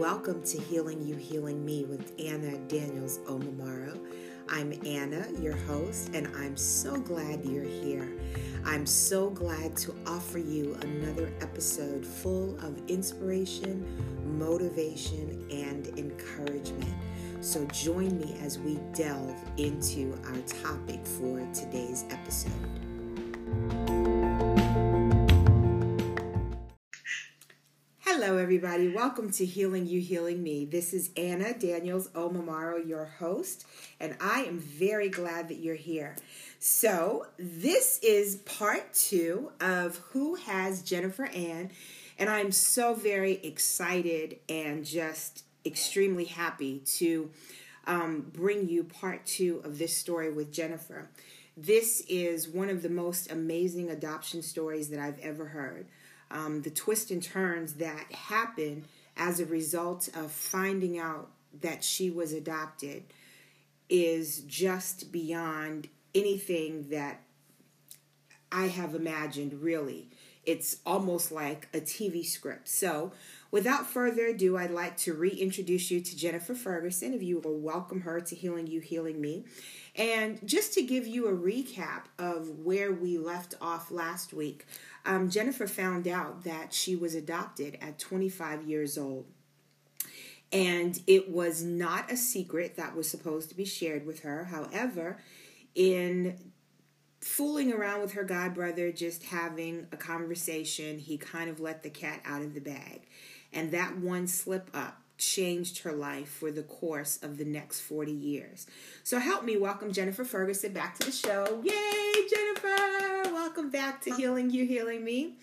welcome to Healing You, Healing Me with Anna Daniels Omamaro. I'm Anna, your host, and I'm so glad you're here. I'm so glad to offer you another episode full of inspiration, motivation, and encouragement. So join me as we delve into our topic for today's episode. Everybody. Welcome to Healing You, Healing Me. This is Anna Daniels Omamaro, your host, and I am very glad that you're here. So, this is part two of Who Has Jennifer Ann, and I'm so very excited and just extremely happy to um, bring you part two of this story with Jennifer. This is one of the most amazing adoption stories that I've ever heard um, the twists and turns that happen as a result of finding out that she was adopted is just beyond anything that I have imagined, really. It's almost like a TV script. So, without further ado, I'd like to reintroduce you to Jennifer Ferguson. If you will welcome her to Healing You, Healing Me. And just to give you a recap of where we left off last week, um, Jennifer found out that she was adopted at 25 years old. And it was not a secret that was supposed to be shared with her. However, in fooling around with her godbrother, just having a conversation, he kind of let the cat out of the bag. And that one slip up changed her life for the course of the next 40 years. So help me welcome Jennifer Ferguson back to the show. Yay, Jennifer! Welcome back to Healing You, Healing Me.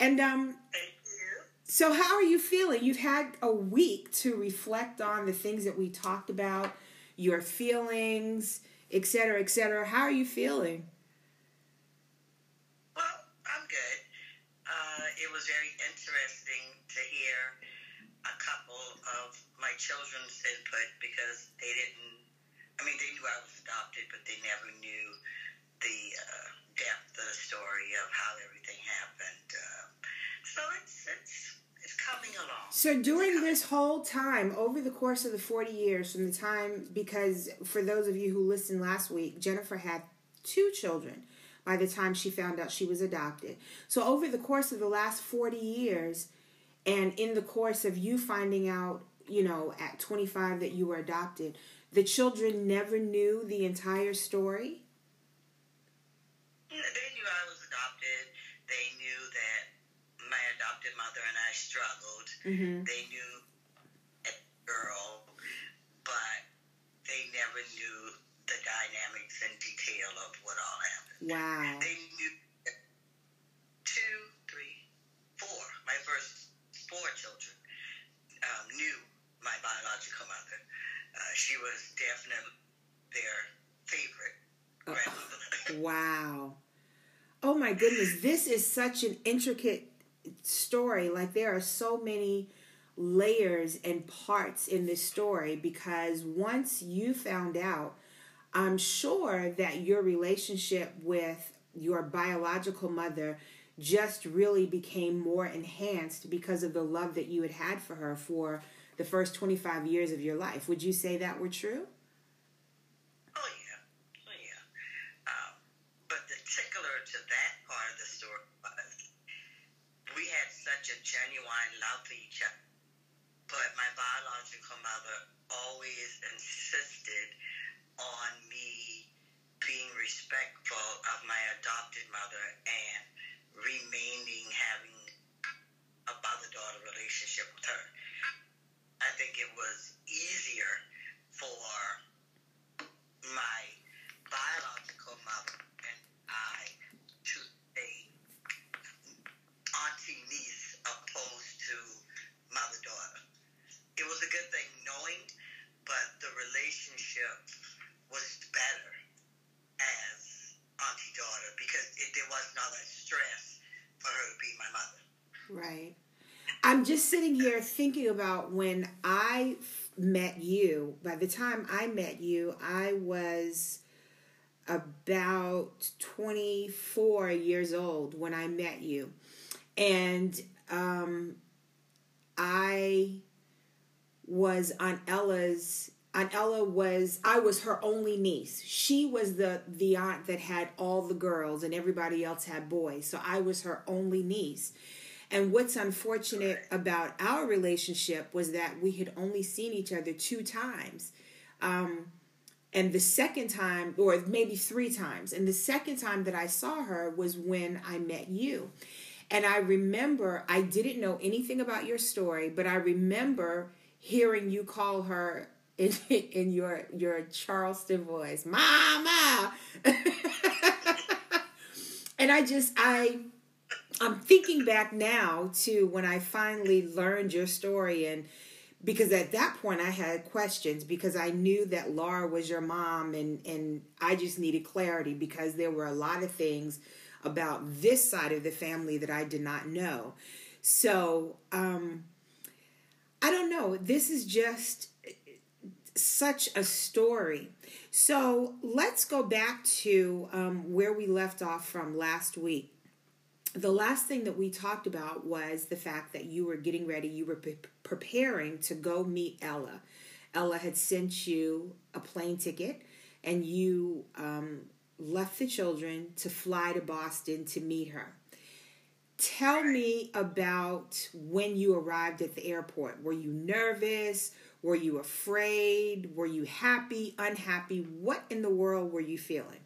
And um so how are you feeling? You've had a week to reflect on the things that we talked about, your feelings, etc., etc. How are you feeling? Well, I'm good. Uh, it was very interesting to hear a couple of my children's input because they didn't. I mean, they knew I was adopted, but they never knew the uh, depth of the story of how everything happened. Uh, so it's it's it's coming along. So during this whole time, over the course of the 40 years from the time, because for those of you who listened last week, Jennifer had two children by the time she found out she was adopted. So over the course of the last 40 years, and in the course of you finding out, you know, at 25 that you were adopted, the children never knew the entire story? They knew I was adopted. They knew that my adopted mother and I struggled. Mm-hmm. They knew a girl, but they never knew the dynamics and detail of what all happened. Wow. They knew two, three, four. My first four children um, knew my biological mother. Uh, she was definitely their favorite grandmother. Wow. Oh my goodness, this is such an intricate story. Like there are so many layers and parts in this story because once you found out, I'm sure that your relationship with your biological mother just really became more enhanced because of the love that you had had for her for the first 25 years of your life. Would you say that were true? Oh yeah, oh yeah. Um, but the to that part of the story we had such a genuine love for each other. But my biological mother always insisted on me being respectful of my adopted mother and remaining having a mother-daughter relationship with her. I think it was easier for my biological mother and I to say auntie niece opposed to mother daughter. It was a good thing knowing, but the relationship was better as auntie daughter because it, there was no that stress for her to be my mother. Right. I'm just sitting here thinking about when I met you. By the time I met you, I was about 24 years old when I met you. And um, I was on Ella's Aunt Ella was I was her only niece. She was the the aunt that had all the girls and everybody else had boys. So I was her only niece. And what's unfortunate about our relationship was that we had only seen each other two times. Um, and the second time, or maybe three times, and the second time that I saw her was when I met you. And I remember, I didn't know anything about your story, but I remember hearing you call her in, in your your Charleston voice, "Mama," and I just I I'm thinking back now to when I finally learned your story and because at that point I had questions because I knew that Laura was your mom and and I just needed clarity because there were a lot of things about this side of the family that I did not know. So, um I don't know. This is just such a story. So let's go back to um, where we left off from last week the last thing that we talked about was the fact that you were getting ready, you were pre- preparing to go meet Ella. Ella had sent you a plane ticket, and you um, left the children to fly to Boston to meet her. Tell me about when you arrived at the airport. Were you nervous? Were you afraid? Were you happy, unhappy? What in the world were you feeling?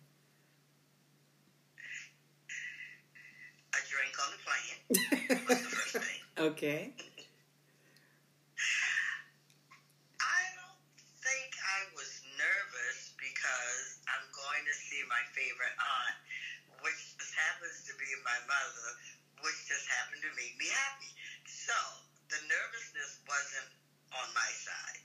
Okay. I don't think I was nervous because I'm going to see my favorite aunt, which just happens to be my mother, which just happened to make me happy. So the nervousness wasn't on my side.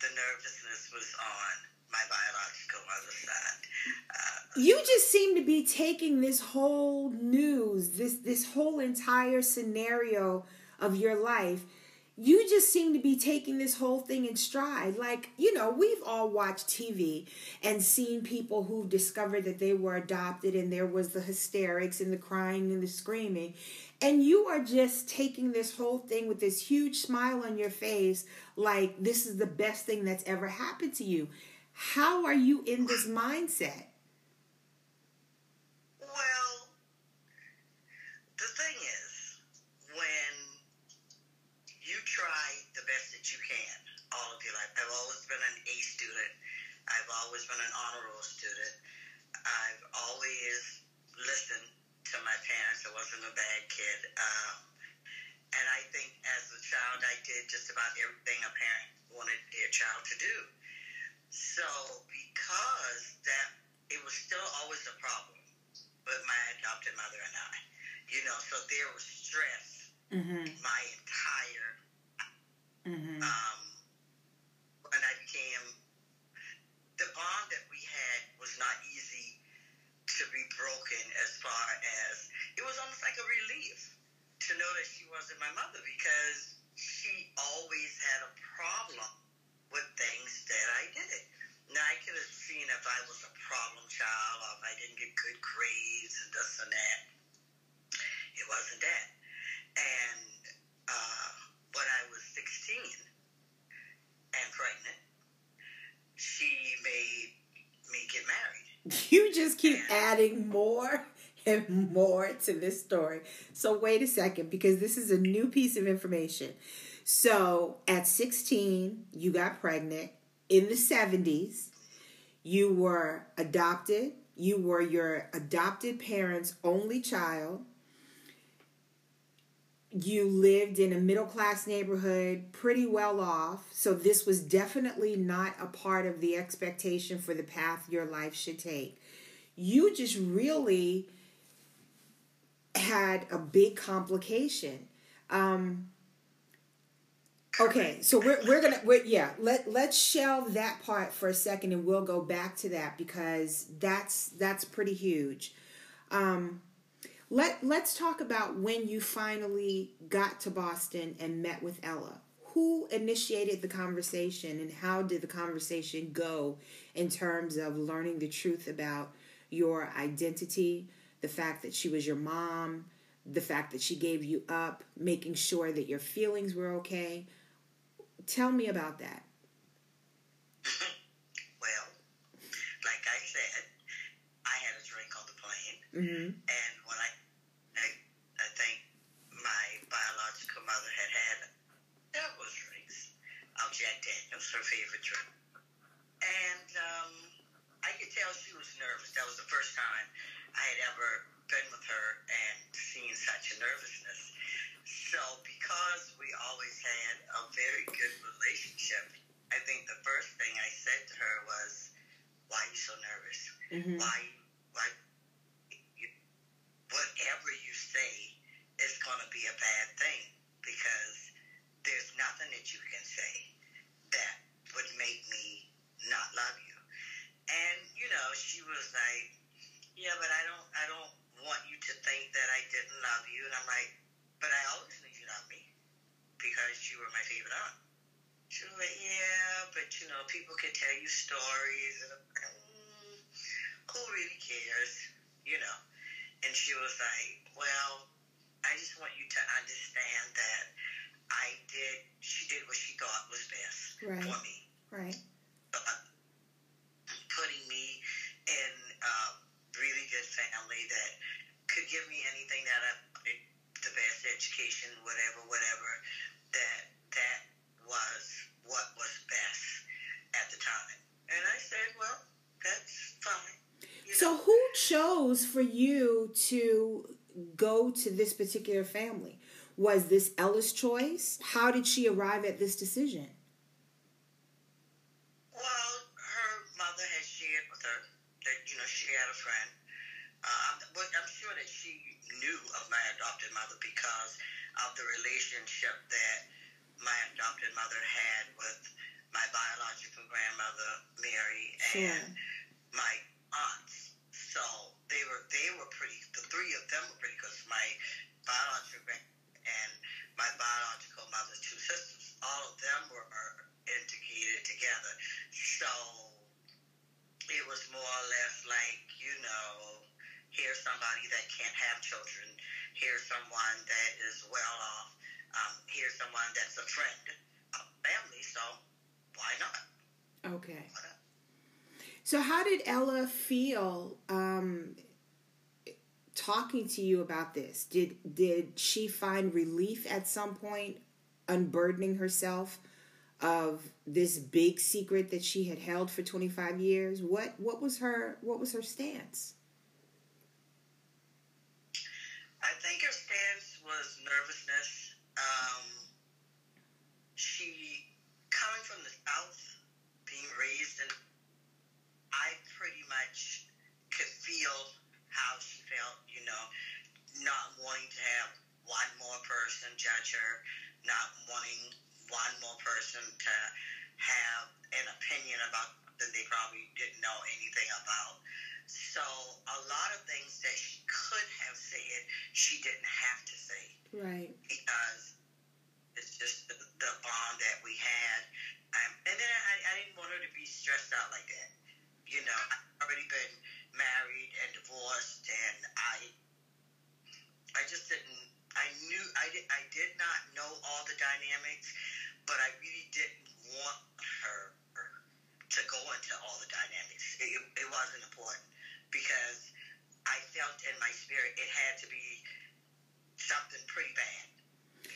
The nervousness was on my biological mother's side. Uh, you just seem to be taking this whole news, this this whole entire scenario of your life, you just seem to be taking this whole thing in stride. Like, you know, we've all watched TV and seen people who've discovered that they were adopted and there was the hysterics and the crying and the screaming. And you are just taking this whole thing with this huge smile on your face, like this is the best thing that's ever happened to you. How are you in this mindset? Well, the thing is, when you try the best that you can all of your life, I've always been an A student, I've always been an honor roll student. I've always listened to my parents. I wasn't a bad kid. Um, and I think as a child, I did just about everything a parent wanted their child to do. So because that, it was still always a problem with my adopted mother and I. You know, so there was stress mm-hmm. my entire mm-hmm. um, when I became the bond that we had was not easy to be broken as far as it was almost like a relief to know that she wasn't my mother because she always had a problem with things that I did. Now I could have seen if I was a problem child or if I didn't get good grades and this and that. It wasn't that. And uh, when I was 16 and pregnant, she made me get married. You just keep adding more and more to this story. So wait a second because this is a new piece of information. So at 16, you got pregnant. In the 70s, you were adopted. You were your adopted parents' only child you lived in a middle class neighborhood, pretty well off. So, this was definitely not a part of the expectation for the path your life should take. You just really had a big complication. Um, okay, so we're, we're gonna we're, yeah let let's shelve that part for a second, and we'll go back to that because that's that's pretty huge. Um, let let's talk about when you finally got to Boston and met with Ella. Who initiated the conversation and how did the conversation go in terms of learning the truth about your identity, the fact that she was your mom, the fact that she gave you up, making sure that your feelings were okay? Tell me about that. well, like I said, I had a drink on the plane, Mm-hmm. and when I, I, I think my biological mother had had several drinks of Jack Daniels, her favorite drink, and um, I could tell she was nervous. That was the first time I had ever been with her and seen such a nervousness. So, because we always had a very good relationship, I think the first thing I said to her was, "Why are you so nervous? Mm-hmm. Why, why, you, whatever you say is going to be a bad thing because there's nothing that you can say that would make me not love you." And you know, she was like, "Yeah, but I don't, I don't want you to think that I didn't love you." And I'm like, "But I always knew you loved me because you were my favorite aunt." She was like, "Yeah, but you know, people can tell you stories, and I'm like, mm, who really cares?" You know. And she was like, "Well, I just want you to understand that I did. She did what she thought was best Right. for me." Right. uh, putting me in a really good family that could give me anything that I the best education, whatever, whatever. That that was what was best at the time. And I said, well, that's fine. You So, know, who chose for you to go to this particular family? Was this Ella's choice? How did she arrive at this decision? Well, her mother had shared with her that you know she had a friend. Uh, but I'm sure that she knew of my adopted mother because of the relationship that my adopted mother had with my biological grandmother Mary Sure. and my aunts. So they were they were pretty. The three of them were pretty because My biological grand and my biological mother's two sisters. All of them were integrated together. So it was more or less like you know, here's somebody that can't have children. Here's someone that is well off. Um, here's someone that's a friend a family. So why not? Okay. Why not? So, how did Ella feel um, talking to you about this? Did did she find relief at some point, unburdening herself of this big secret that she had held for twenty five years? What what was her what was her stance? I think her stance was nervousness. Um, she coming from the south, being raised in, I pretty much could feel how she felt. You know, not wanting to have one more person judge her, not wanting one more person to have an opinion about that they probably didn't know anything about. So a lot of things that she could have said, she didn't have to say Right. because it's just the, the bond that we had. Um, and then I, I didn't want her to be stressed out like that. You know, I've already been married and divorced, and I, I just didn't. I knew I did. I did not know all the dynamics, but I really didn't want her to go into all the dynamics. It, it wasn't important because I felt in my spirit it had to be something pretty bad.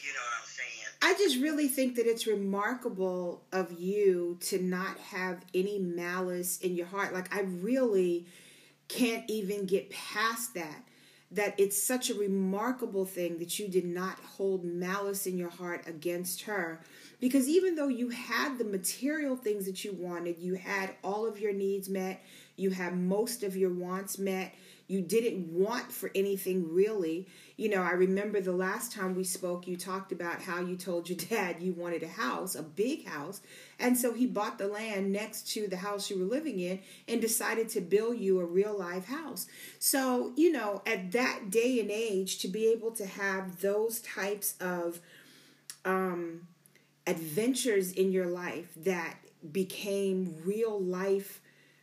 You know what I'm saying? I just really think that it's remarkable of you to not have any malice in your heart. Like, I really can't even get past that. That it's such a remarkable thing that you did not hold malice in your heart against her. Because even though you had the material things that you wanted, you had all of your needs met, you had most of your wants met, you didn't want for anything really. You know, I remember the last time we spoke, you talked about how you told your dad you wanted a house, a big house. And so he bought the land next to the house you were living in and decided to build you a real live house. So, you know, at that day and age, to be able to have those types of um, adventures in your life that became real life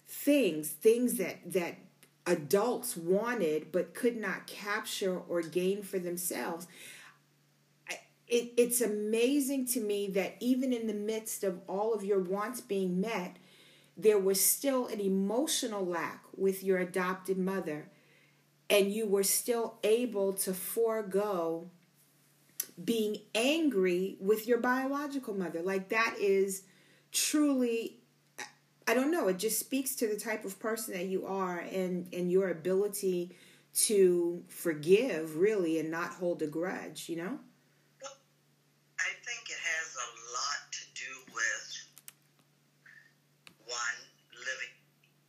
things, things that, that adults wanted but could not capture or gain for themselves. It, it's amazing to me that even in the midst of all of your wants being met, there was still an emotional lack with your adopted mother, and you were still able to forego being angry with your biological mother. Like that is truly I don't know, it just speaks to the type of person that you are and and your ability to forgive really and not hold a grudge, you know? I think it has a lot to do with one living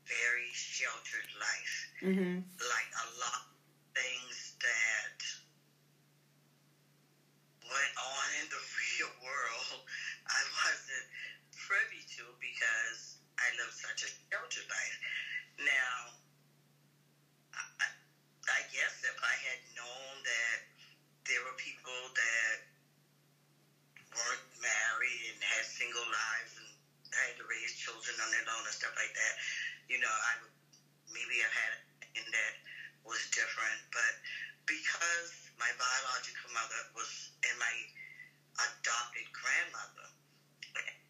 very sheltered life. Mm-hmm. Like a lot of things that went on in the real world, I wasn't privy to because I lived such a sheltered life. Now, I, I guess if I had known that there were people that weren't married and had single lives and had to raise children on their own and stuff like that, you know, I would maybe have had and that was different. But because my biological mother was and my adopted grandmother,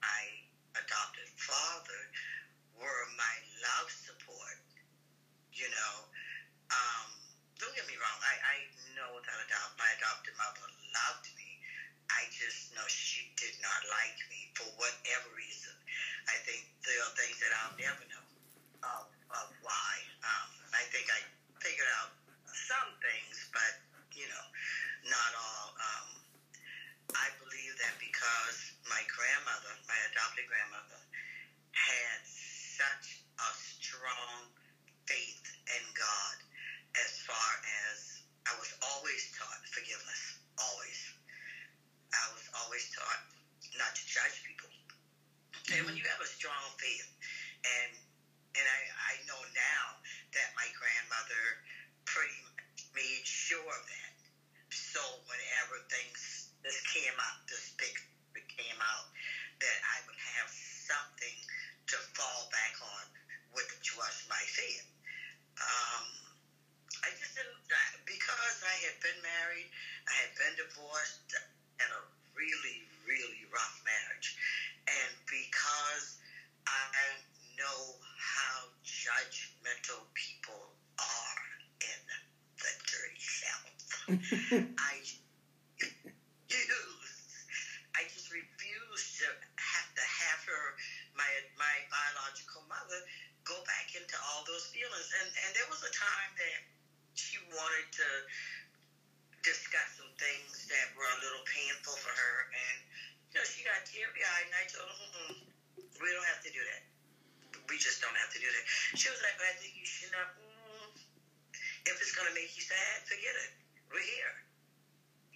my adopted father were my love support. You know, um, don't get me wrong. I, I know without a doubt my adopted mother loved me. I just know she did not like me for whatever reason. I think there are things that I'll never know of, of why. Um, I think I figured out some things, but you know, not all. Um, I believe that because my grandmother, my adopted grandmother, had such a strong faith in God as far as I was always taught forgiveness. Always. I was always taught not to judge people. And when you have a strong faith, and and I, I know now that my grandmother pretty much made sure of that. So whenever things this came out, this big came out, that I would have something to fall back on, which was my faith. Um, I just didn't because I had been married, I had been divorced, had a really, really rough marriage, and because I know how judgmental people are in the dirty south, I refuse. I just refuse to have to have her, my my biological mother, go back into all those feelings. And and there was a time that she wanted to discuss some things that were a little painful for her, and you know she got teary eyed, and I told her, mm we don't have to do that. We just don't have to do that. She was like, but I think you should not. Mm, if it's gonna make you sad, forget it. We're here.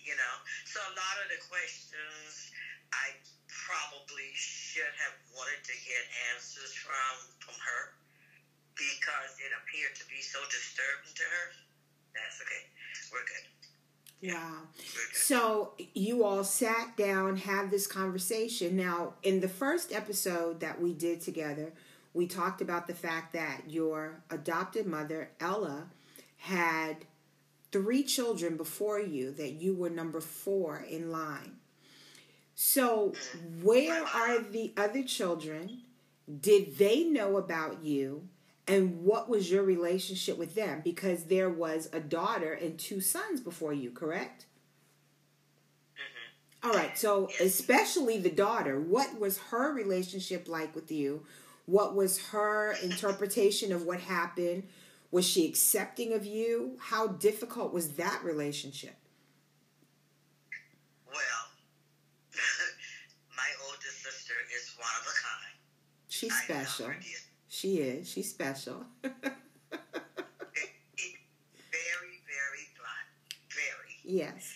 You know. So a lot of the questions I probably should have wanted to get answers from from her because it appeared to be so disturbing to her. That's okay. We're good. Wow. We're good. So you all sat down, had this conversation. Now, in the first episode that we did together, we talked about the fact that your adopted mother, Ella, had three children before you, that you were number four in line. So, where are the other children? Did they know about you? And what was your relationship with them? Because there was a daughter and two sons before you, correct? So especially the daughter, what was her relationship like with you? What was her interpretation of what happened? Was she accepting of you? How difficult was that relationship? Well, my oldest sister is one of a kind. She's special. She is. She's special. Very, very blunt. Very. yes.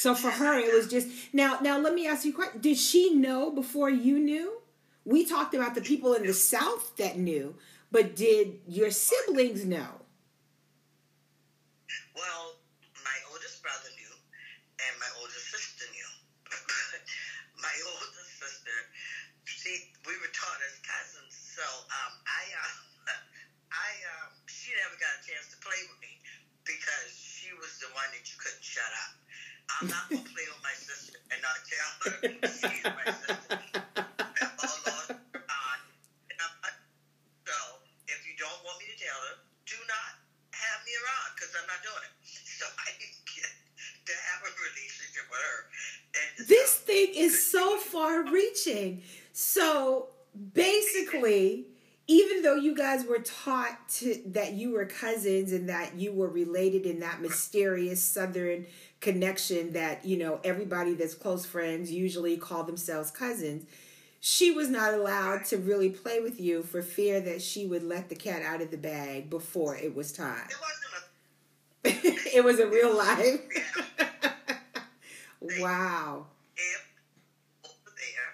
So for her, it was just now. Now let me ask you a question: Did she know before you knew? We talked about the people in the South that knew, but did your siblings know? Well, my oldest brother knew, and my oldest sister knew. my oldest sister, she we were taught as cousins, so um, I, uh, I, um, she never got a chance to play with me because she was the one that you couldn't shut up. I'm not gonna play with my sister and not tell her she's my sister. Lord, uh, and I'm not- so if you don't want me to tell her, do not have me around because I'm not doing it. So I didn't get to have a relationship with her. And This so- thing is so far reaching. So basically, even though you guys were taught to, that you were cousins and that you were related in that mysterious southern connection that, you know, everybody that's close friends usually call themselves cousins, she was not allowed to really play with you for fear that she would let the cat out of the bag before it was time. It wasn't a it was a real life. wow. if over there,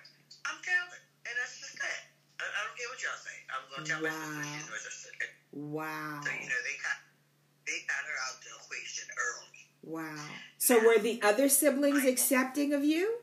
I'm telling. And that's just that. I, I don't care what y'all say. I'm gonna tell my Wow. sister she's my sister. Wow. So you know they got they got her out the equation early. Wow. So were the other siblings accepting of you?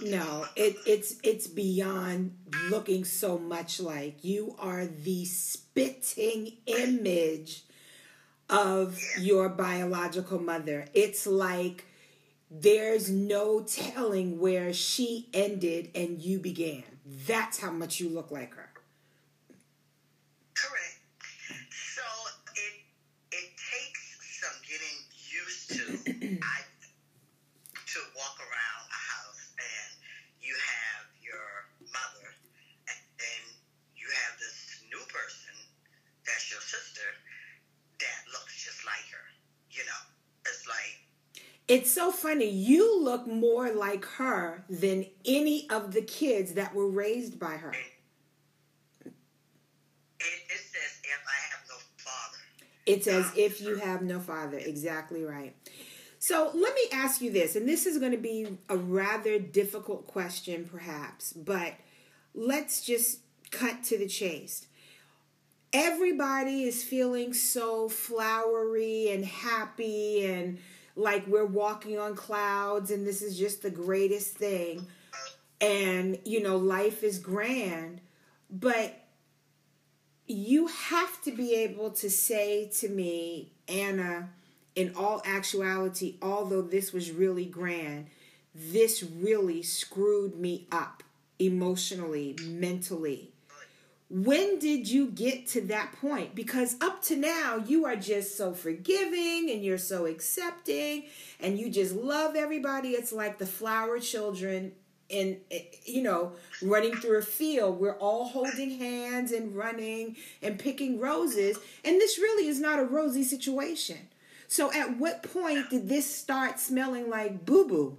No, it, it's it's beyond looking so much like you are the spitting image of your biological mother. It's like there's no telling where she ended and you began. That's how much you look like her. correct. So it it takes some getting used to walk around a house and you have your mother, and then you have this new person that's your sister that looks just like her. You know, it's like It's so funny. You look more like her than any of the kids that were raised by her. it, it's as if I have no father. It's as if you have no father. Exactly right. So let me ask you this, and this is going to be a rather difficult question, perhaps, but let's just cut to the chase. Everybody is feeling so flowery and happy and like we're walking on clouds, and this is just the greatest thing. And, you know, life is grand, but you have to be able to say to me, Anna, in all actuality, although this was really grand, this really screwed me up emotionally, mentally. When did you get to that point? Because up to now, you are just so forgiving and you're so accepting and you just love everybody. It's like the flower children in you know running through a field we're all holding hands and running and picking roses and this really is not a rosy situation so at what point did this start smelling like boo boo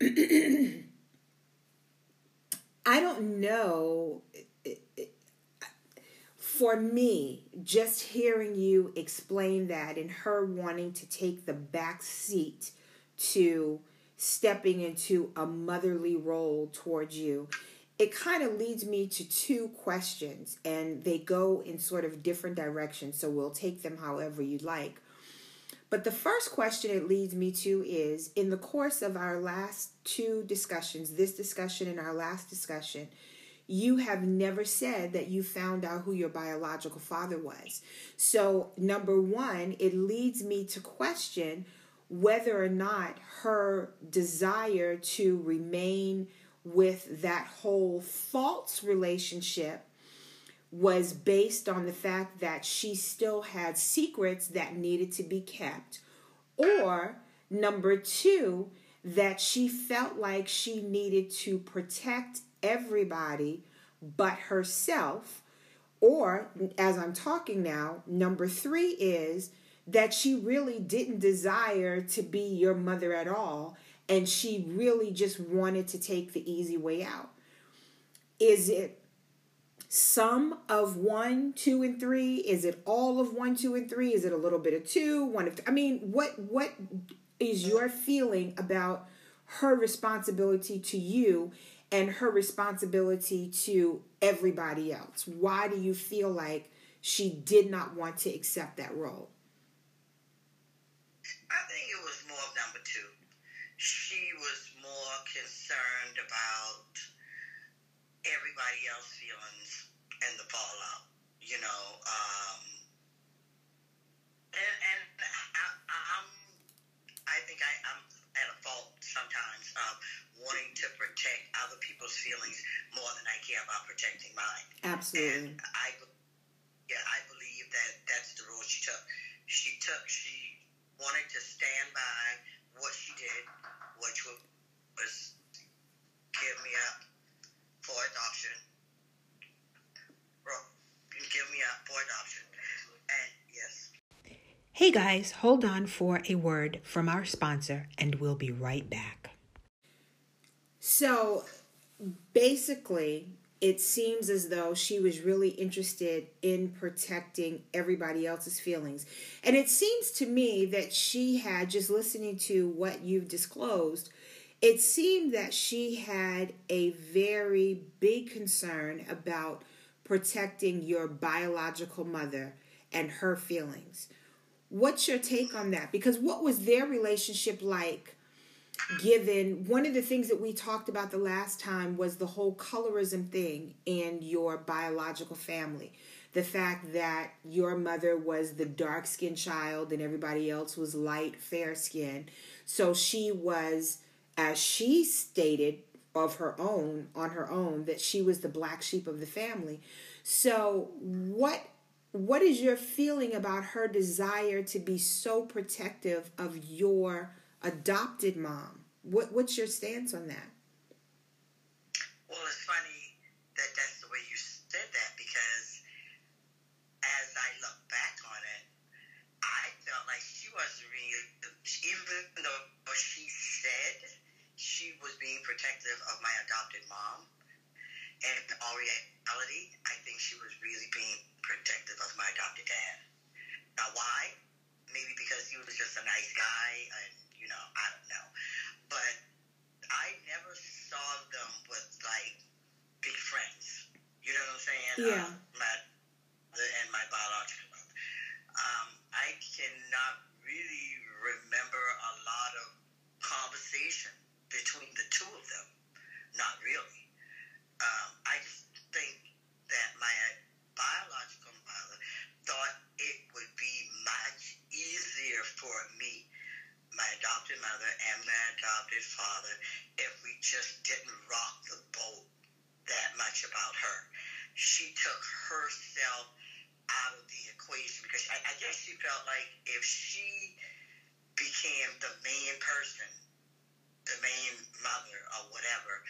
I don't know. For me, just hearing you explain that and her wanting to take the back seat to stepping into a motherly role towards you, it kind of leads me to two questions, and they go in sort of different directions. So we'll take them however you like. But the first question it leads me to is in the course of our last two discussions, this discussion and our last discussion, you have never said that you found out who your biological father was. So, number one, it leads me to question whether or not her desire to remain with that whole false relationship was based on the fact that she still had secrets that needed to be kept, or number two, that she felt like she needed to protect everybody but herself, or as I'm talking now, number three is that she really didn't desire to be your mother at all, and she really just wanted to take the easy way out. Is it some of one, two, and three? Is it all of one, two, and three? Is it a little bit of two, one of? Th- I mean, what what is your feeling about her responsibility to you and her responsibility to everybody else? Why do you feel like she did not want to accept that role? I think it was more of number two. She was more concerned about everybody else's feelings and the fallout, you know. Um, and and I, I'm, I think I, I'm at a fault sometimes of wanting to protect other people's feelings more than I care about protecting mine. Absolutely. And I, yeah, I believe that that's the role she took. She took, she wanted to stand by what she did, which was, was give me up for adoption. Bro, give me up for adoption. And yes, Hey guys, hold on for a word from our sponsor and we'll be right back. So, basically, it seems as though she was really interested in protecting everybody else's feelings. And it seems to me that she had, just listening to what you've disclosed, it seemed that she had a very big concern about protecting your biological mother and her feelings. What's your take on that? Because what was their relationship like? Given one of the things that we talked about the last time was the whole colorism thing in your biological family. The fact that your mother was the dark skinned child and everybody else was light, fair skin. So she was, as she stated of her own, on her own, that she was the black sheep of the family. So, what what is your feeling about her desire to be so protective of your adopted mom? What what's your stance on that? Well, it's funny that that's the way you said that because as I look back on it, I felt like she wasn't really, even though she said she was being protective of my adopted mom, and in all reality, I think she was really being protective of my adopted dad. Now, why? Maybe because he was just a nice guy, and you know, I don't know. But I never saw them with like big friends. You know what I'm saying? Yeah. Um, my and my biological mother. Um, I cannot really remember a lot of conversation between the two of them. Not really. Um, I just think that my biological mother thought it would be much easier for me, my adopted mother and my adopted father, if we just didn't rock the boat that much about her. She took herself out of the equation because I, I guess she felt like if she became the main person, the main mother or whatever,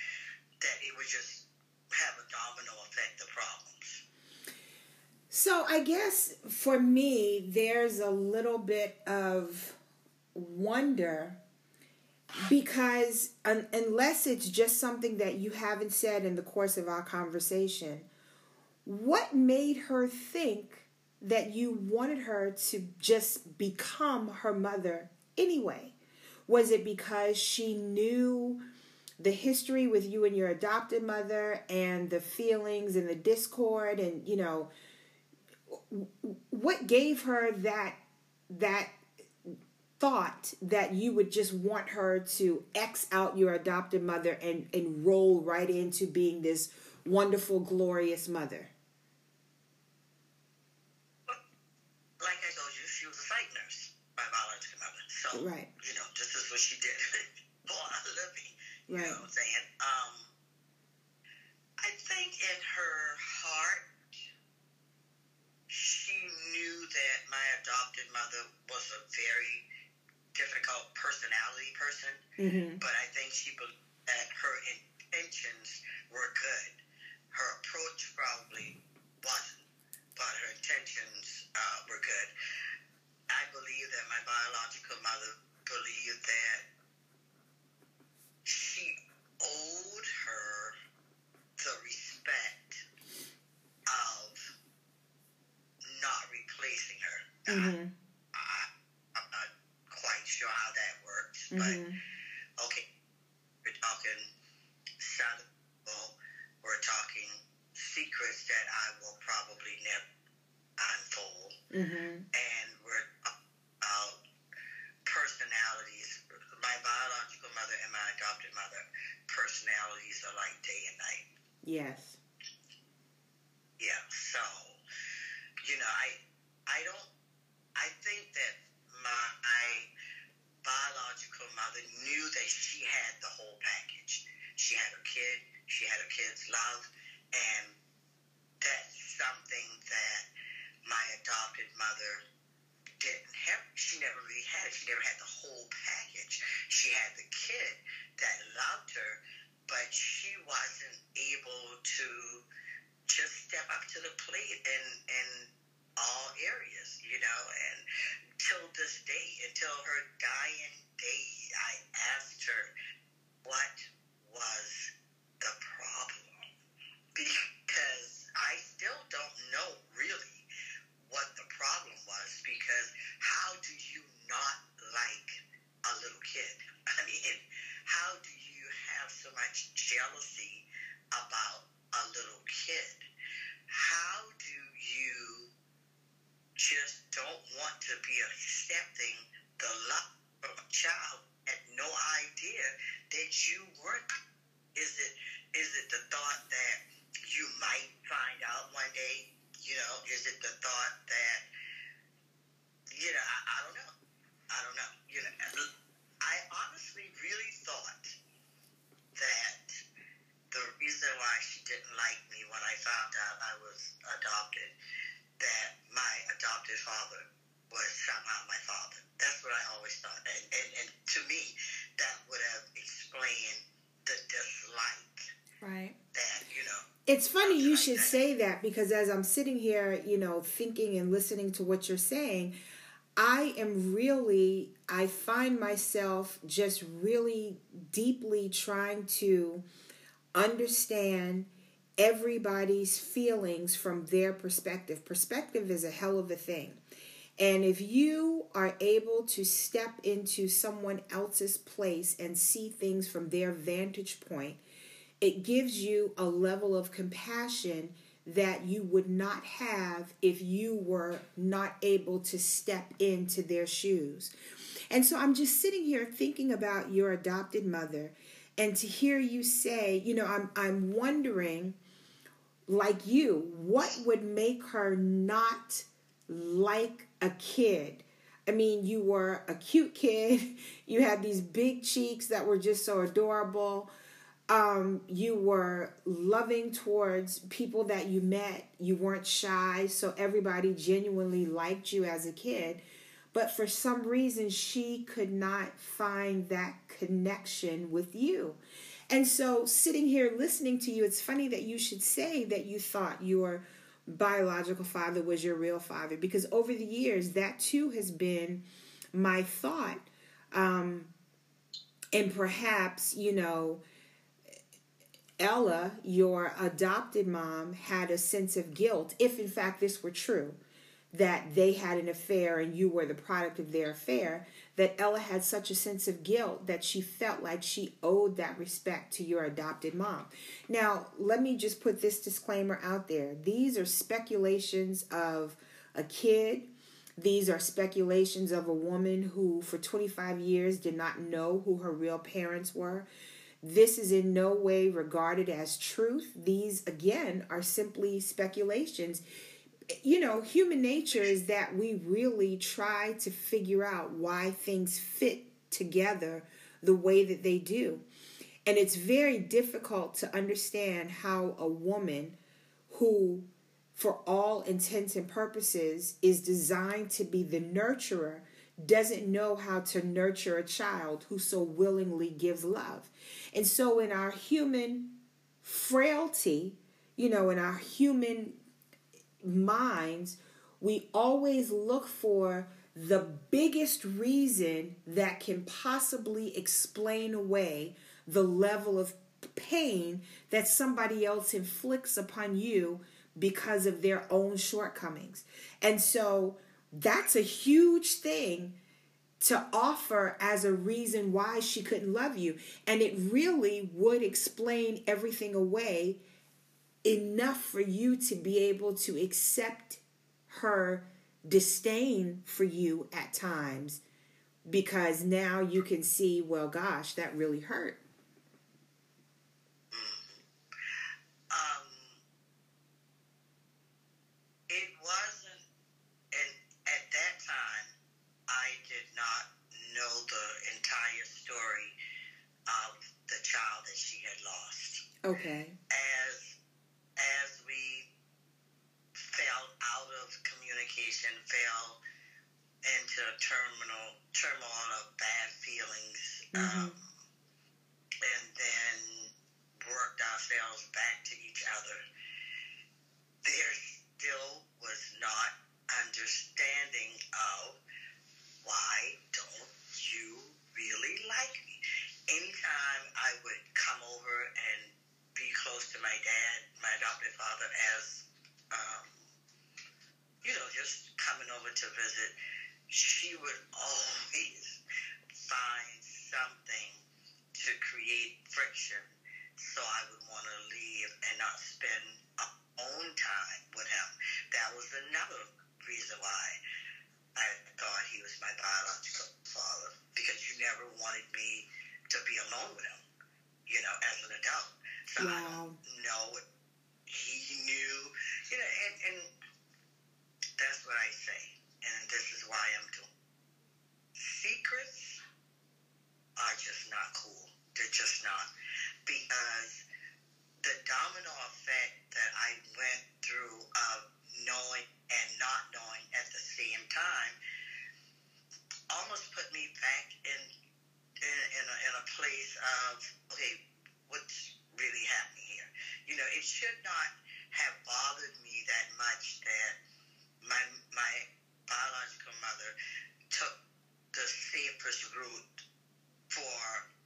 that it would just have a domino effect of problems. So I guess for me, there's a little bit of wonder because un- unless it's just something that you haven't said in the course of our conversation, what made her think that you wanted her to just become her mother anyway? Was it because she knew the history with you and your adopted mother and the feelings and the discord and you know what gave her that that thought that you would just want her to X out your adopted mother and, and roll right into being this wonderful, glorious mother? Like I told you, she was a psych nurse, my biological mother. So, Right. you know, this is what she did for a living. You Right. know what I'm saying? Um, I think in her heart, she knew that my adopted mother was a very difficult personality person, Mm-hmm. but I think she believed that her intentions were good. Her approach probably wasn't, but her intentions uh, were good. I believe that my biological mother believed that she owed her the respect of not replacing her. Now, Mm-hmm. I, I'm not quite sure how that works, but Mm-hmm. okay, we're talking Southern, we're talking secrets that I will probably never unfold, Mm-hmm. and we're talking about personalities. My biological mother and my adopted mother personalities are like day and night. Yes. Yeah, so you know, I I don't I think that my biological mother knew that she had the whole package. She had her kid, she had her kid's love, and that's something that my adopted mother didn't have. She never really had it. She never had the whole package. She had the kid that loved her, but she wasn't able to just step up to the plate in in all areas, you know. And till this day, until her dying day, I asked her what was the much jealousy about a little kid. How do you just don't want to be accepting the love from a child had no idea that you weren't? Is it is it the thought that you might find out one day? You know, is it the thought that you know? I, I don't know. I don't know. You know, I honestly really thought that the reason why she didn't like me when I found out I was adopted, that my adopted father was somehow my father. That's what I always thought. And, and, and to me, that would have explained the dislike. Right. That, you know. It's funny you should say that because as I'm sitting here, you know, thinking and listening to what you're saying, I am really, I find myself just really deeply trying to understand everybody's feelings from their perspective. Perspective is a hell of a thing. And if you are able to step into someone else's place and see things from their vantage point, it gives you a level of compassion that you would not have if you were not able to step into their shoes. And so I'm just sitting here thinking about your adopted mother and to hear you say, you know, I'm I'm wondering like you, what would make her not like a kid? I mean, you were a cute kid. You had these big cheeks that were just so adorable. Um, you were loving towards people that you met. You weren't shy, so everybody genuinely liked you as a kid. But for some reason, she could not find that connection with you. And so, sitting here listening to you, it's funny that you should say that you thought your biological father was your real father, because over the years, that too has been my thought. Um, and perhaps, you know, Ella, your adopted mom, had a sense of guilt, if in fact this were true, that they had an affair and you were the product of their affair, that Ella had such a sense of guilt that she felt like she owed that respect to your adopted mom. Now, let me just put this disclaimer out there. These are speculations of a kid. These are speculations of a woman who, for 25 years, did not know who her real parents were. This is in no way regarded as truth. These, again, are simply speculations. You know, human nature is that we really try to figure out why things fit together the way that they do. And it's very difficult to understand how a woman who, for all intents and purposes, is designed to be the nurturer doesn't know how to nurture a child who so willingly gives love. And so, in our human frailty, you know, in our human minds, we always look for the biggest reason that can possibly explain away the level of pain that somebody else inflicts upon you because of their own shortcomings. And so that's a huge thing to offer as a reason why she couldn't love you. And it really would explain everything away enough for you to be able to accept her disdain for you at times because now you can see, well, gosh, that really hurt. Um, it wasn't, and at that time, I did not know the entire story of the child that she had lost. Okay. As as we fell out of communication, fell into a terminal turmoil of bad feelings, mm-hmm. um, and then worked ourselves back to each other. There still was not understanding of why don't you really like me? Anytime I would come over and be close to my dad, my adopted father, as um, just coming over to visit, she would always find something to create friction so I would want to leave and not spend own time with him. That was another reason why I thought he was my biological father because you never wanted me to be alone with him, you know, as an adult. So wow. I don't know he knew, you know, and, and that's what I say. And this is why I'm doing. Secrets are just not cool. They're just not. Because the domino effect that I went through of knowing and not knowing at the same time almost put me back in in, in, a, in a place of okay, what's really happening here? You know, it should not have bothered me that much that my my biological mother took the safest route for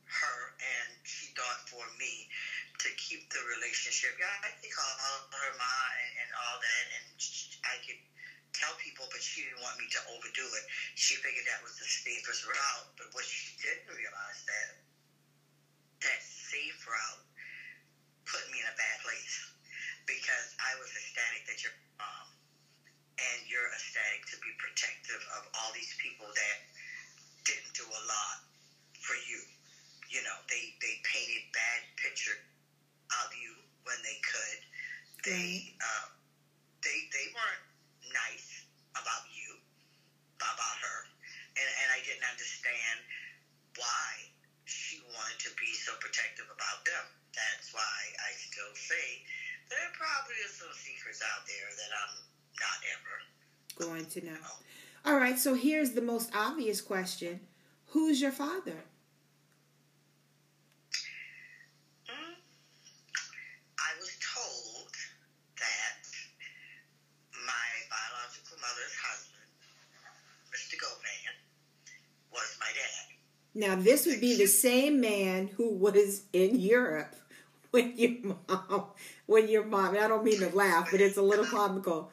her and she thought for me to keep the relationship. Yeah, I think all, all her ma and, and all that, and sh I could tell people, but she didn't want me to overdo it. She figured that was the safest route, but what she didn't realize that that safe route put me in a bad place because I was ecstatic that your mom and you're ecstatic to be protective of all these people that didn't do a lot for you. You know, they they painted bad picture of you when they could. They uh, they they weren't nice about you, about her, and and I didn't understand why she wanted to be so protective about them. That's why I still say there probably are some secrets out there that I'm not ever. Going to know. All right, so here's the most obvious question Who's your father? Hmm? I was told that my biological mother's husband, Mr. Govan, was my dad. Now, this would be the same man who was in Europe when your mom, when your mom, I don't mean to laugh, but it's a little comical.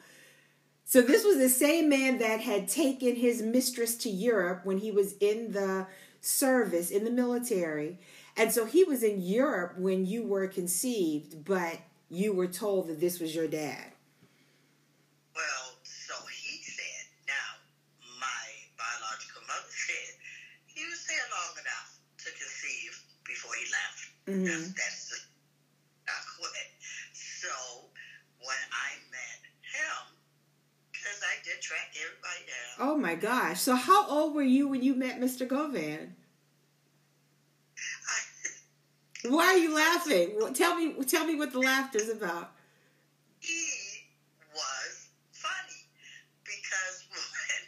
So, this was the same man that had taken his mistress to Europe when he was in the service, in the military. And so, he was in Europe when you were conceived, but you were told that this was your dad. Well, so he said, now, my biological mother said he was there long enough to conceive before he left. Mhm. That's, that's the, not what. So when I met him, because I did track everybody down, Oh my gosh. So, how old were you when you met Mr. Govan? I, Why are you laughing? Well, Tell me, tell me what the laughter is about. he was funny because when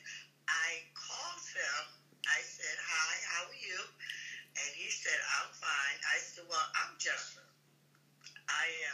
I called him, I said, Hi, how are you? And he said, I'm fine. I said, Well, I'm Jennifer. I am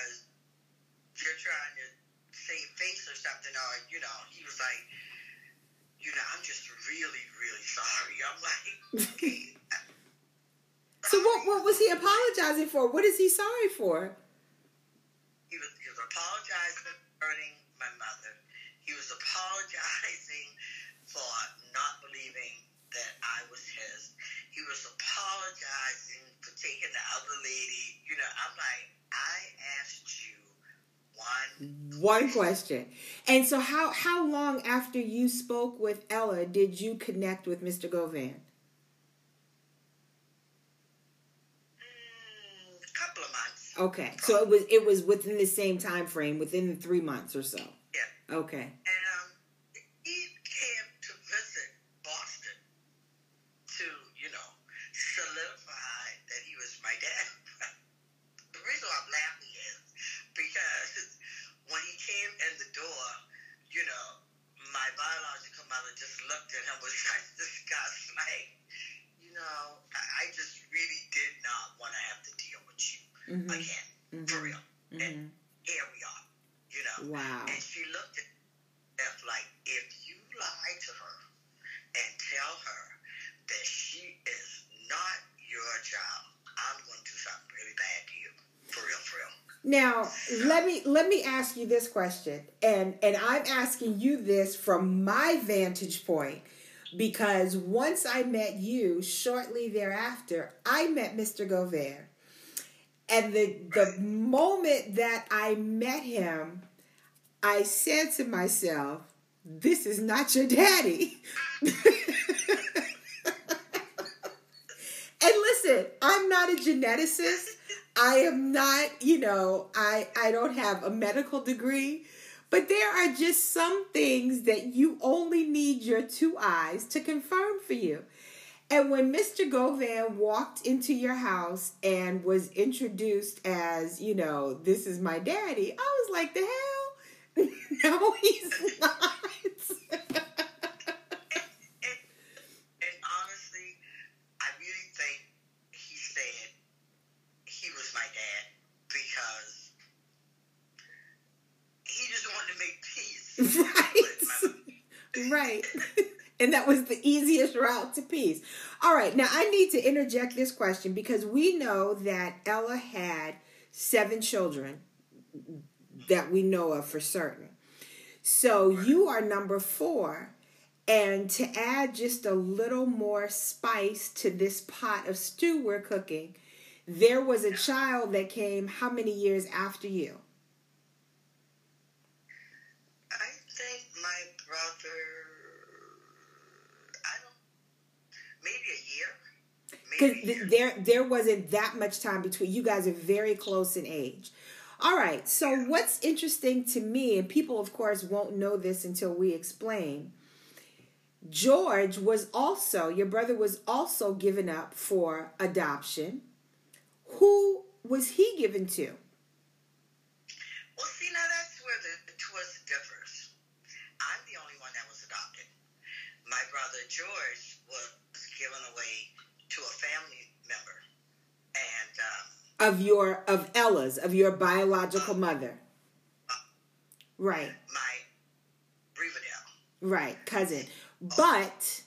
because you're trying to save face or something? Or, you know, he was like, you know, I'm just really, really sorry. I'm like, okay. So what? What was he apologizing for? What is he sorry for? He was, he was apologizing for hurting my mother. He was apologizing for not believing that I was his. He was apologizing for taking the other lady. You know, I'm like, I asked you one. One question. And so, how how long after you spoke with Ella did you connect with Mr. Govan? Mm, couple of months. Okay, so it was it was within the same time frame, within the three months or so. Yeah. Okay. And um, he came to visit Boston to, you know, solidify that he was my dad. the reason why I'm laughing is because when he came in the door, you know, my biological mother just looked at him with such disgust, like, you know, I, I just really did not want to have to deal Mhm. again, Mhm. for real. Mhm. And here we are, you know. Wow. And she looked at us like, if you lie to her and tell her that she is not your child, I'm going to do something really bad to you. For real, for real. Now, let me let me ask you this question. And and I'm asking you this from my vantage point because once I met you, shortly thereafter, I met Mr. Govan. And the the moment that I met him, I said to myself, this is not your daddy. And listen, I'm not a geneticist. I am not, you know, I I don't have a medical degree, but there are just some things that you only need your two eyes to confirm for you. And when Mr. Govan walked into your house and was introduced as, you know, this is my daddy, I was like, the hell? no, he's not. And, and honestly, I really think he said he was my dad because he just wanted to make peace. with right. and that was the easiest route to peace. All right, now I need to interject this question because we know that Ella had seven children that we know of for certain. So you are number four. And to add just a little more spice to this pot of stew we're cooking, there was a child that came how many years after you? I think my brother, I don't, maybe a year. Because there there wasn't that much time between you guys are very close in age. All right. So what's interesting to me, and people of course won't know this until we explain. George was also your brother was also given up for adoption. Who was he given to? Well, see, now that's where the twist differs. I'm the only one that was adopted. My brother George was given away to a family member. And um, Of your of Ella's, of your biological mother. Right. my Riverdale. Right, cousin. But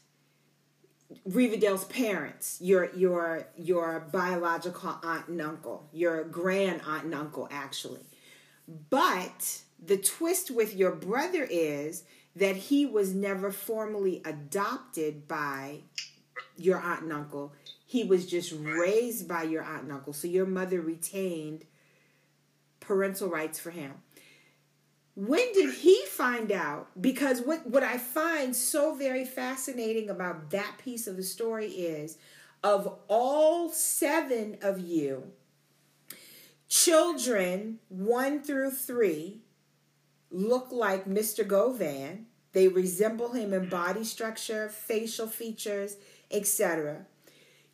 Riverdale's parents, your your your biological aunt and uncle, your grand aunt and uncle actually. But the twist with your brother is that he was never formally adopted by your aunt and uncle. He was just raised by your aunt and uncle. So your mother retained parental rights for him. When did he find out? Because what what i find so very fascinating about that piece of the story is of all seven of you children 1 through 3 look like mr govan. They resemble him in body structure facial features etc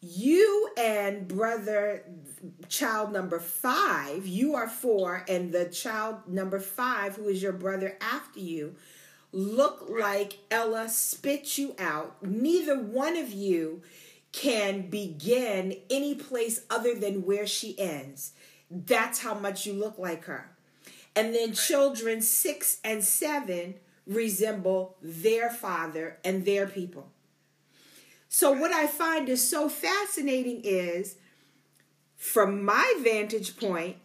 you and brother child number five, you are four, and the child number five, who is your brother after you, look like Ella spit you out. Neither one of you can begin any place other than where she ends. That's how much you look like her. And then children six and seven resemble their father and their people. So, what I find is so fascinating is, from my vantage point,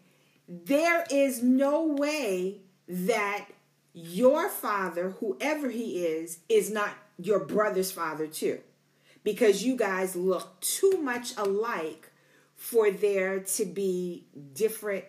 there is no way that your father, whoever he is, is not your brother's father, too. Because you guys look too much alike for there to be different.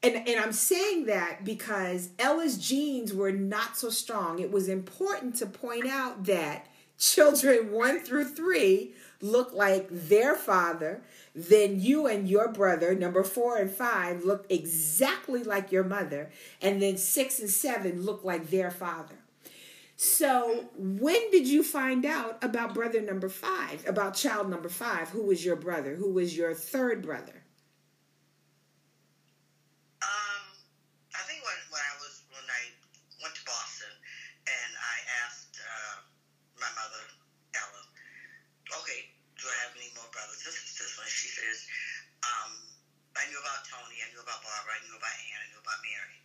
And, and I'm saying that because Ella's genes were not so strong. It was important to point out that children one through three look like their father, then you and your brother, number four and five, look exactly like your mother, and then six and seven look like their father. So, when did you find out about brother number five, about child number five? Who was your brother? Who was your third brother? Um, I think when, when I was when I went to Boston and I asked uh, my mother Ella, okay, do I is, um, I knew about Tony, I knew about Barbara, I knew about Ann, I knew about Mary.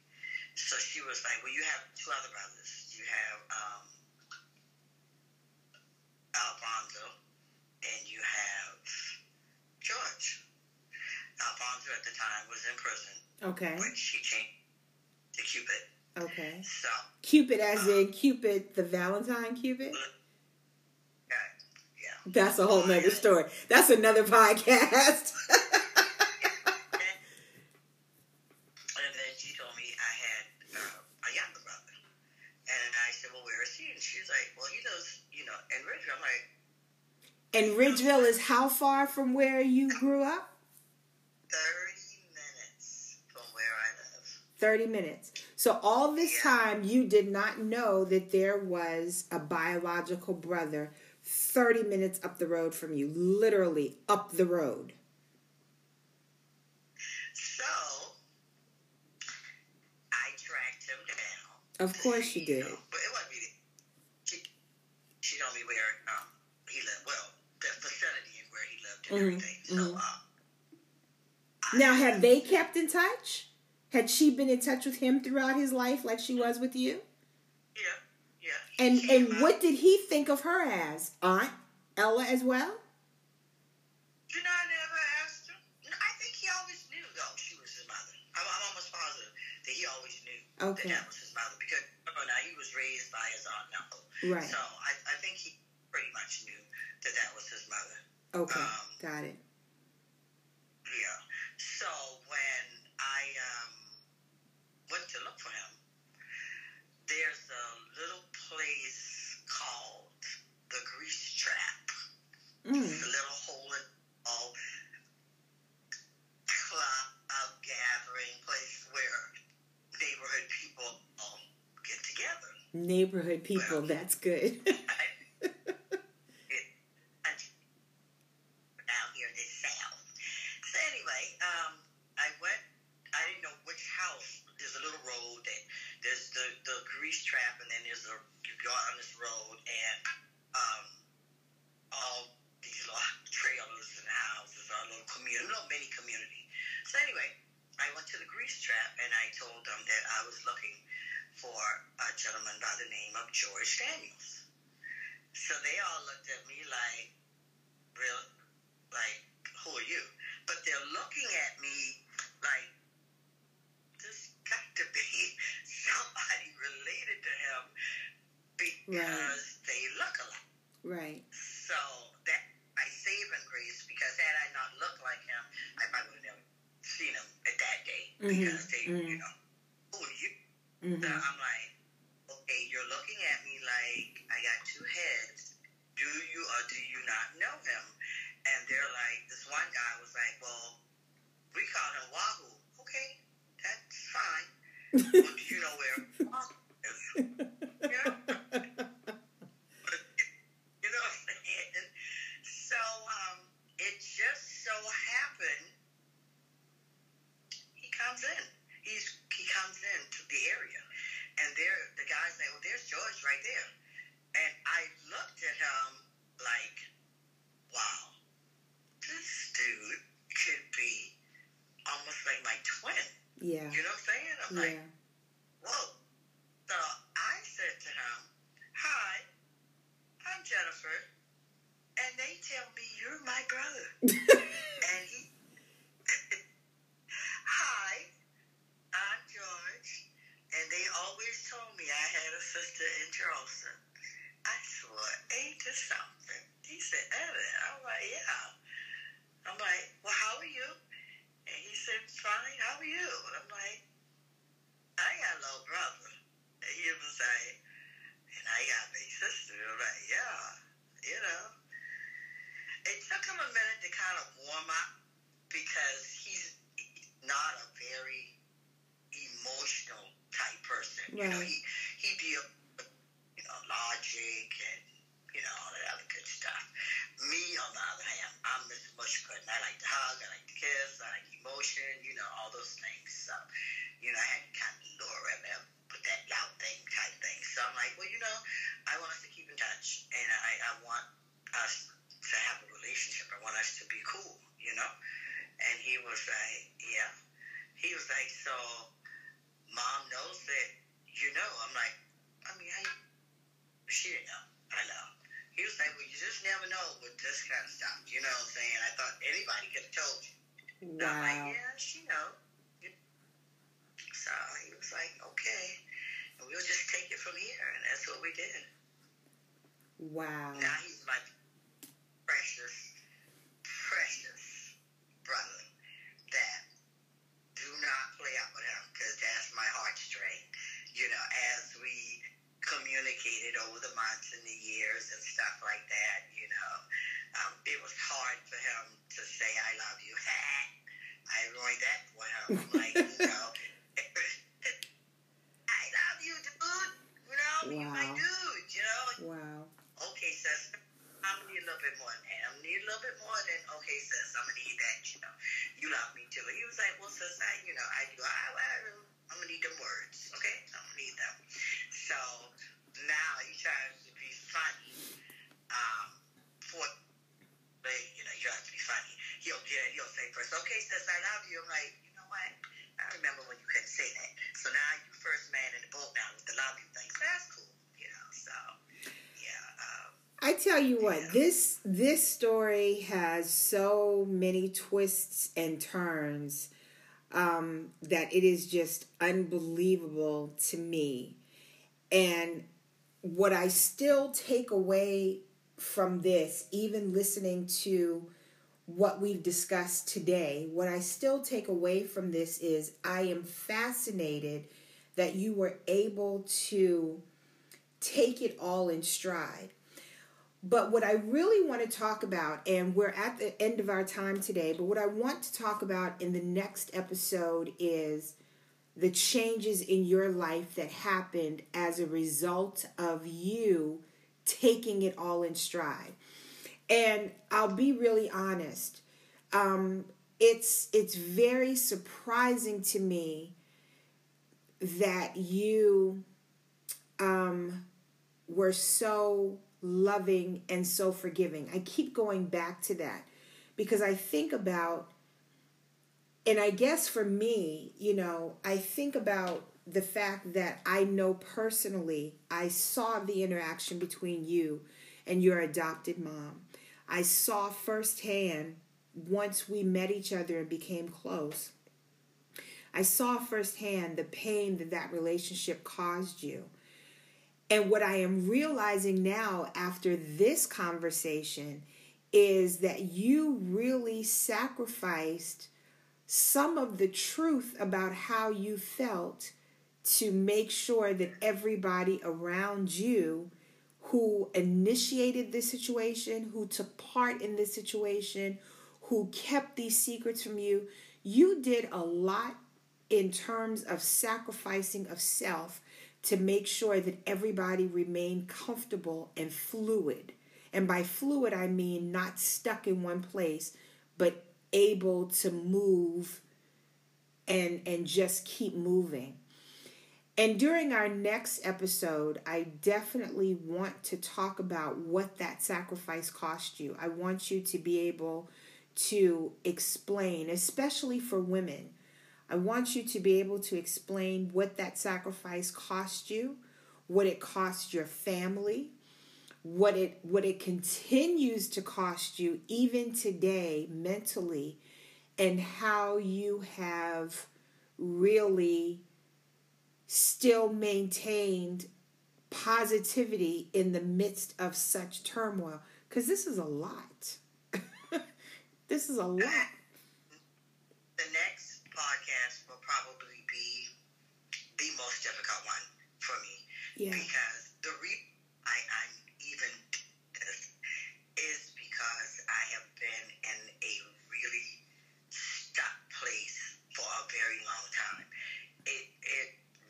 So she was like, well, you have two other brothers. You have um, Alfonso, and you have George. Alfonso at the time was in prison, Okay. which she changed to Cupid. Okay. So, Cupid, as in Cupid, the Valentine Cupid. yeah, yeah. That's a whole nother story. That's another podcast. And then she told me I had uh, a younger brother. And I said, well, where is he? And she was like, well, he lives, you know, in Ridgeville. I'm like, Ridgeville is how far from where you grew up? 30 minutes from where I live. 30 minutes. So all this Yeah. time you did not know that there was a biological brother 30 minutes up the road from you, literally up the road. So, I tracked him down. Of course you did. know, but it wasn't me. She, she told me where um, he lived. Well, the facility and where he lived and Mhm, everything. So, mhm. uh, Now, have they kept in touch? Had she been in touch with him throughout his life like she was with you? Yeah, yeah. And He and came what did he think of her as? Aunt Ella as well? You know, I never asked him. I think he always knew, though, she was his mother. I'm, I'm almost positive that he always knew Okay. that that was his mother because remember now he was raised by his aunt and uncle. Right. So I, I think he pretty much knew that that was his mother. Okay. um, Got it. Yeah. So when I um, went to look for him, there's a little place called the Grease Trap. Mm. It's a little hole in all club gathering place where neighborhood people all get together. Neighborhood people, that's good. down here in the south. So anyway, um, I went. I didn't know which house. There's a little road that there's the the grease trap, and then there's a you go on this road, and um, all these little trailers and houses, our little community, little mini community. So anyway, I went to the grease trap, and I told them that I was looking for a gentleman by the name of George Daniels. So they all looked at me like, real, like, who are you? But they're looking at me like, this got to be somebody related to him because they look alike. right. So that my saving grace because had I not looked like him, I probably would have never seen him at that day Mhm, because they, mhm. you know, who are you? hmm So I'm like, okay, you're looking at me like I got two heads. Do you or do you not know him? And they're like, this one guy was like, well, we call him Wahoo. Okay, that's fine. well, do you know where Wahoo is? You know? You know what I'm saying? So um, it just so happened he comes in. He's he comes into the area, and there the guy's like, "Well, there's George right there," and I looked at him like, "Wow, this dude could be almost like my twin." Yeah. You know what I'm saying? I'm like, Yeah. Whoa. So I said to him, Hi, I'm Jennifer. And they tell me you're my brother. and he, Hi, I'm George. And they always told me I had a sister in Charleston. I swore, ain't this something? He said, Evan. I'm like, yeah. I'm like, well, how are you? And he said, fine, how are you? And I'm like, I got a little brother. And he was like, and I got a big sister. Like, yeah, you know. It took him a minute to kind of warm up because he's not a very emotional type person. You know, Right. he, he deals with, you know, logic and, you know, all that other good stuff. Me, on the other hand, I'm Mr. Mushkut. I like to hug, I like to kiss, I like emotion, you know, all those things. So, you know, I had to kind of lure him in that y'all think type thing. So I'm like, well, you know, I want us to keep in touch, and I, I want us to have a relationship. I want us to be cool, you know. And he was like, yeah. He was like, so mom knows that you know. I'm like, I mean, I she didn't know. I know. He was like, well, you just never know with this kind of stuff. You know what I'm saying? I thought anybody could have told you. Wow. So I'm like, yeah, she know. So he was like, okay. We'll just take it from here. And that's what we did. Wow. Now he's my precious, precious brother that do not play out with him because that's my heartstring. You know, as we communicated over the months and the years and stuff like that, you know, um, it was hard for him to say, I love you. I ruined that for him. Like, you know, I love you, dude. You know, my Wow. dude, you know. Wow. Okay, sis, I'm gonna need a little bit more than that. I'm gonna need a little bit more than okay, sis. I'm gonna need that. You know, you love me too. He was like, well, sis, I, you know, I do. I, I, I'm gonna need them words. Okay, I'm gonna need them. So now he tries to be funny. Um, for like, you know, he tries to be funny. He'll get, he'll say first, okay, sis, I love you. I'm like, you know what? I remember when you couldn't say that. So now you first man in the boat now with the you thing. So that's cool. You know, so yeah. Um, I tell you what, this this story has so many twists and turns um, that it is just unbelievable to me. And what I still take away from this, even listening to what we've discussed today, what I still take away from this is I am fascinated that you were able to take it all in stride. But what I really want to talk about, and we're at the end of our time today, but what I want to talk about in the next episode is the changes in your life that happened as a result of you taking it all in stride. And I'll be really honest. Um, it's it's very surprising to me that you um, were so loving and so forgiving. I keep going back to that because I think about, and I guess for me, you know, I think about the fact that I know personally, I saw the interaction between you and your adopted mom. I saw firsthand once we met each other and became close. I saw firsthand the pain that that relationship caused you. And what I am realizing now after this conversation is that you really sacrificed some of the truth about how you felt to make sure that everybody around you who initiated this situation, who took part in this situation, who kept these secrets from you, you did a lot in terms of sacrificing of self to make sure that everybody remained comfortable and fluid. And by fluid, I mean not stuck in one place, but able to move and and just keep moving. And during our next episode, I definitely want to talk about what that sacrifice cost you. I want you to be able to explain, especially for women. I want you to be able to explain what that sacrifice cost you, what it cost your family, what it what it continues to cost you even today mentally and how you have really still maintained positivity in the midst of such turmoil. Because this is a lot. This is a lot. The next podcast will probably be the most difficult one for me. Yeah. Because the reason I, I'm even this is because I have been in a really stuck place for a very long time. It it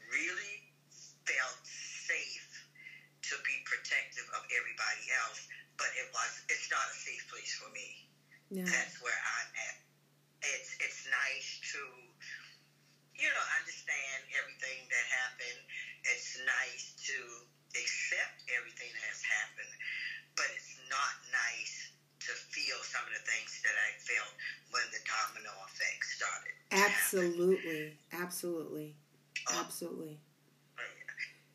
really felt safe to be protective of everybody else, but it was it's not a safe place for me. no. That's where I'm at. It's it's nice to you know understand everything that happened. It's nice to accept everything that has happened, but it's not nice to feel some of the things that I felt when the domino effect started. absolutely absolutely Um, absolutely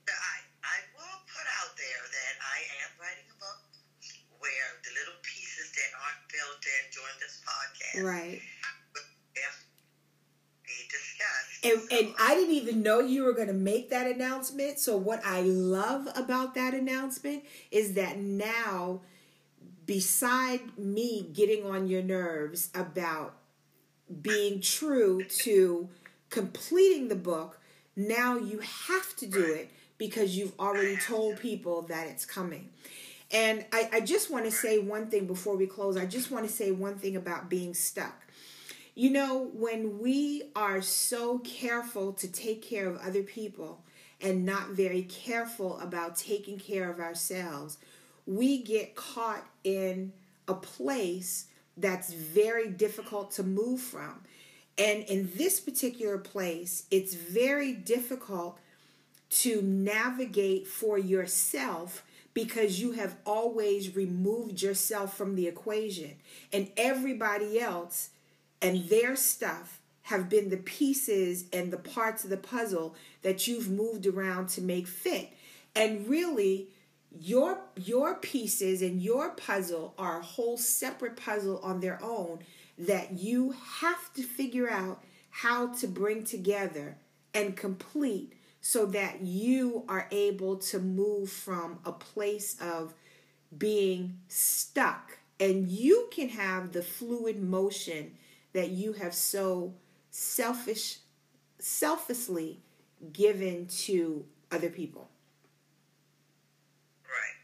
I, I will put out there that I am writing a book where the little piece podcast. Right. If we discussed. And, so, and I didn't even know you were going to make that announcement. So, what I love about that announcement is that now, beside me getting on your nerves about being true to completing the book, now you have to do it because you've already told people that it's coming. And I, I just want to say one thing before we close. I just want to say one thing about being stuck. You know, when we are so careful to take care of other people and not very careful about taking care of ourselves, we get caught in a place that's very difficult to move from. And in this particular place, it's very difficult to navigate for yourself because you have always removed yourself from the equation. And everybody else and their stuff have been the pieces and the parts of the puzzle that you've moved around to make fit. And really, your your pieces and your puzzle are a whole separate puzzle on their own that you have to figure out how to bring together and complete so that you are able to move from a place of being stuck. And you can have the fluid motion that you have so selfish selfishly given to other people Right.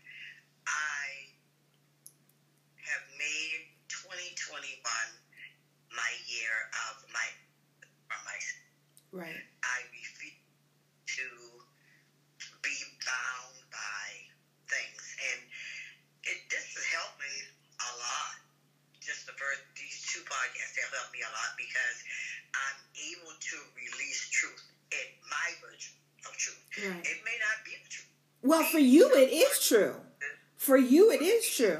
I have made 2021 my year of my or my right I refuse to be bound by things, and it this has helped me a lot. Just the first two have helped me a lot because I'm able to release truth in my version of truth. Right. It may not be the truth. well for you it is true for you it is true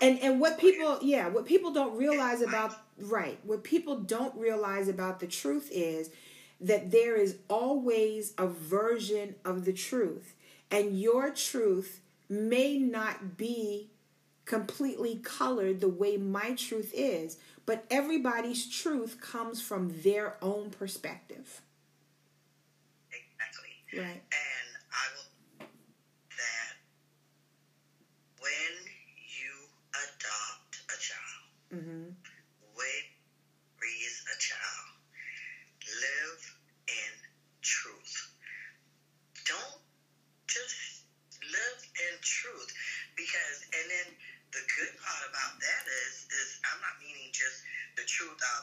and and what people yeah what people don't realize about right what people don't realize about the truth is that there is always a version of the truth and your truth may not be completely colored the way my truth is but everybody's truth comes from their own perspective Exactly. right And I will that when you adopt a child, mm-hmm. when raise a child, live in truth. Don't just live in truth because and then the good part about that is is I'm not meaning just the truth of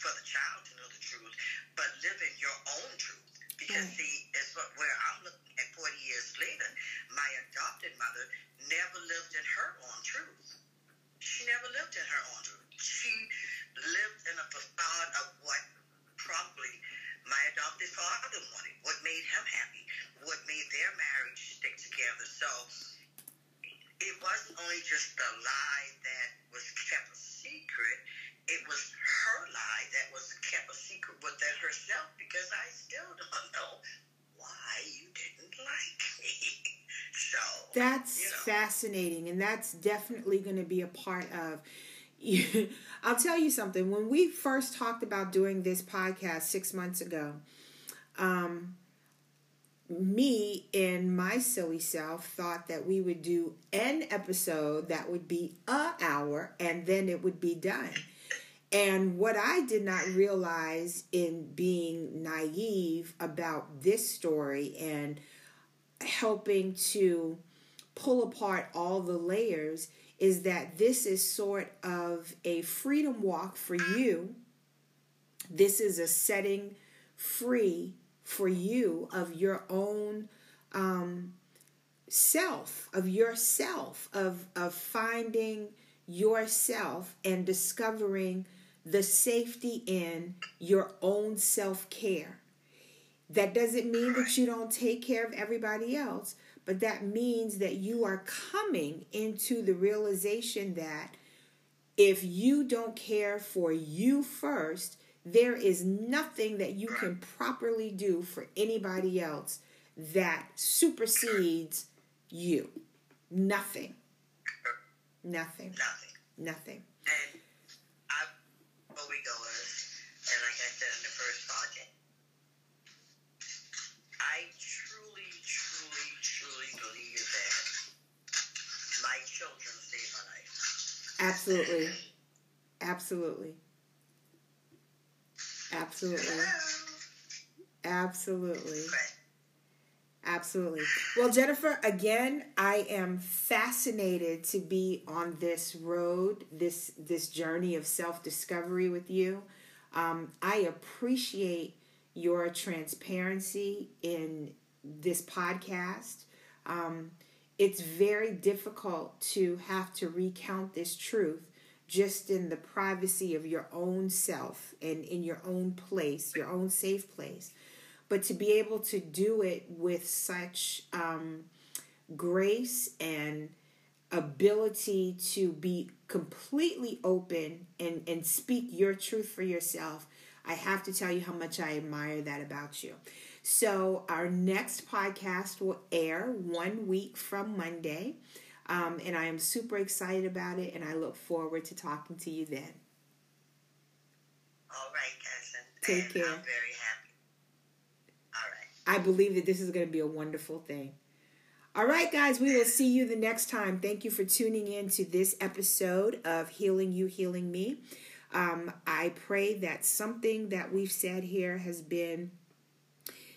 for the child to know the truth, but live in your own truth. Because Right. see, it's what where I'm looking at 40 years later, my adopted mother never lived in her own truth. She never lived in her own truth. She lived in a facade of what probably my adopted father wanted, what made him happy, what made their marriage stick together. So it wasn't only just the lie that was kept a secret, it was her lie that was kept a secret within herself because I still don't know why you didn't like me. so That's you know. Fascinating, and that's definitely going to be a part of. I'll tell you something. When we first talked about doing this podcast six months ago, um, me and my silly self thought that we would do an episode that would be a hour, and then it would be done. And what I did not realize in being naive about this story and helping to pull apart all the layers is that this is sort of a freedom walk for you. This is a setting free for you of your own um, self, of yourself, of, of finding yourself and discovering the safety in your own self care. That doesn't mean that you don't take care of everybody else, but that means that you are coming into the realization that if you don't care for you first, there is nothing that you can properly do for anybody else that supersedes you. Nothing. Nothing. nothing. Nothing. Absolutely. Absolutely. Absolutely. Absolutely. Absolutely. Well, Jennifer, again, I am fascinated to be on this road, this this journey of self discovery with you. Um, I appreciate your transparency in this podcast. Um, it's very difficult to have to recount this truth just in the privacy of your own self and in your own place, your own safe place. But to be able to do it with such um, grace and ability to be completely open and, and speak your truth for yourself, I have to tell you how much I admire that about you. So, our next podcast will air one week from Monday. Um, and I am super excited about it, and I look forward to talking to you then. All right, cousin. Take care. I'm very happy. All right. I believe that this is going to be a wonderful thing. All right, guys, we will see you the next time. Thank you for tuning in to this episode of Healing You, Healing Me. Um, I pray that something that we've said here has been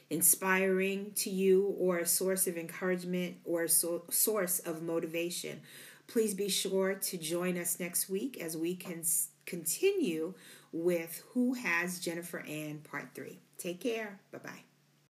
inspiring to you or a source of encouragement or a so- source of motivation. Please be sure to join us next week as we can s- continue with Who Has Jennifer Ann Part 3. Take care. Bye bye.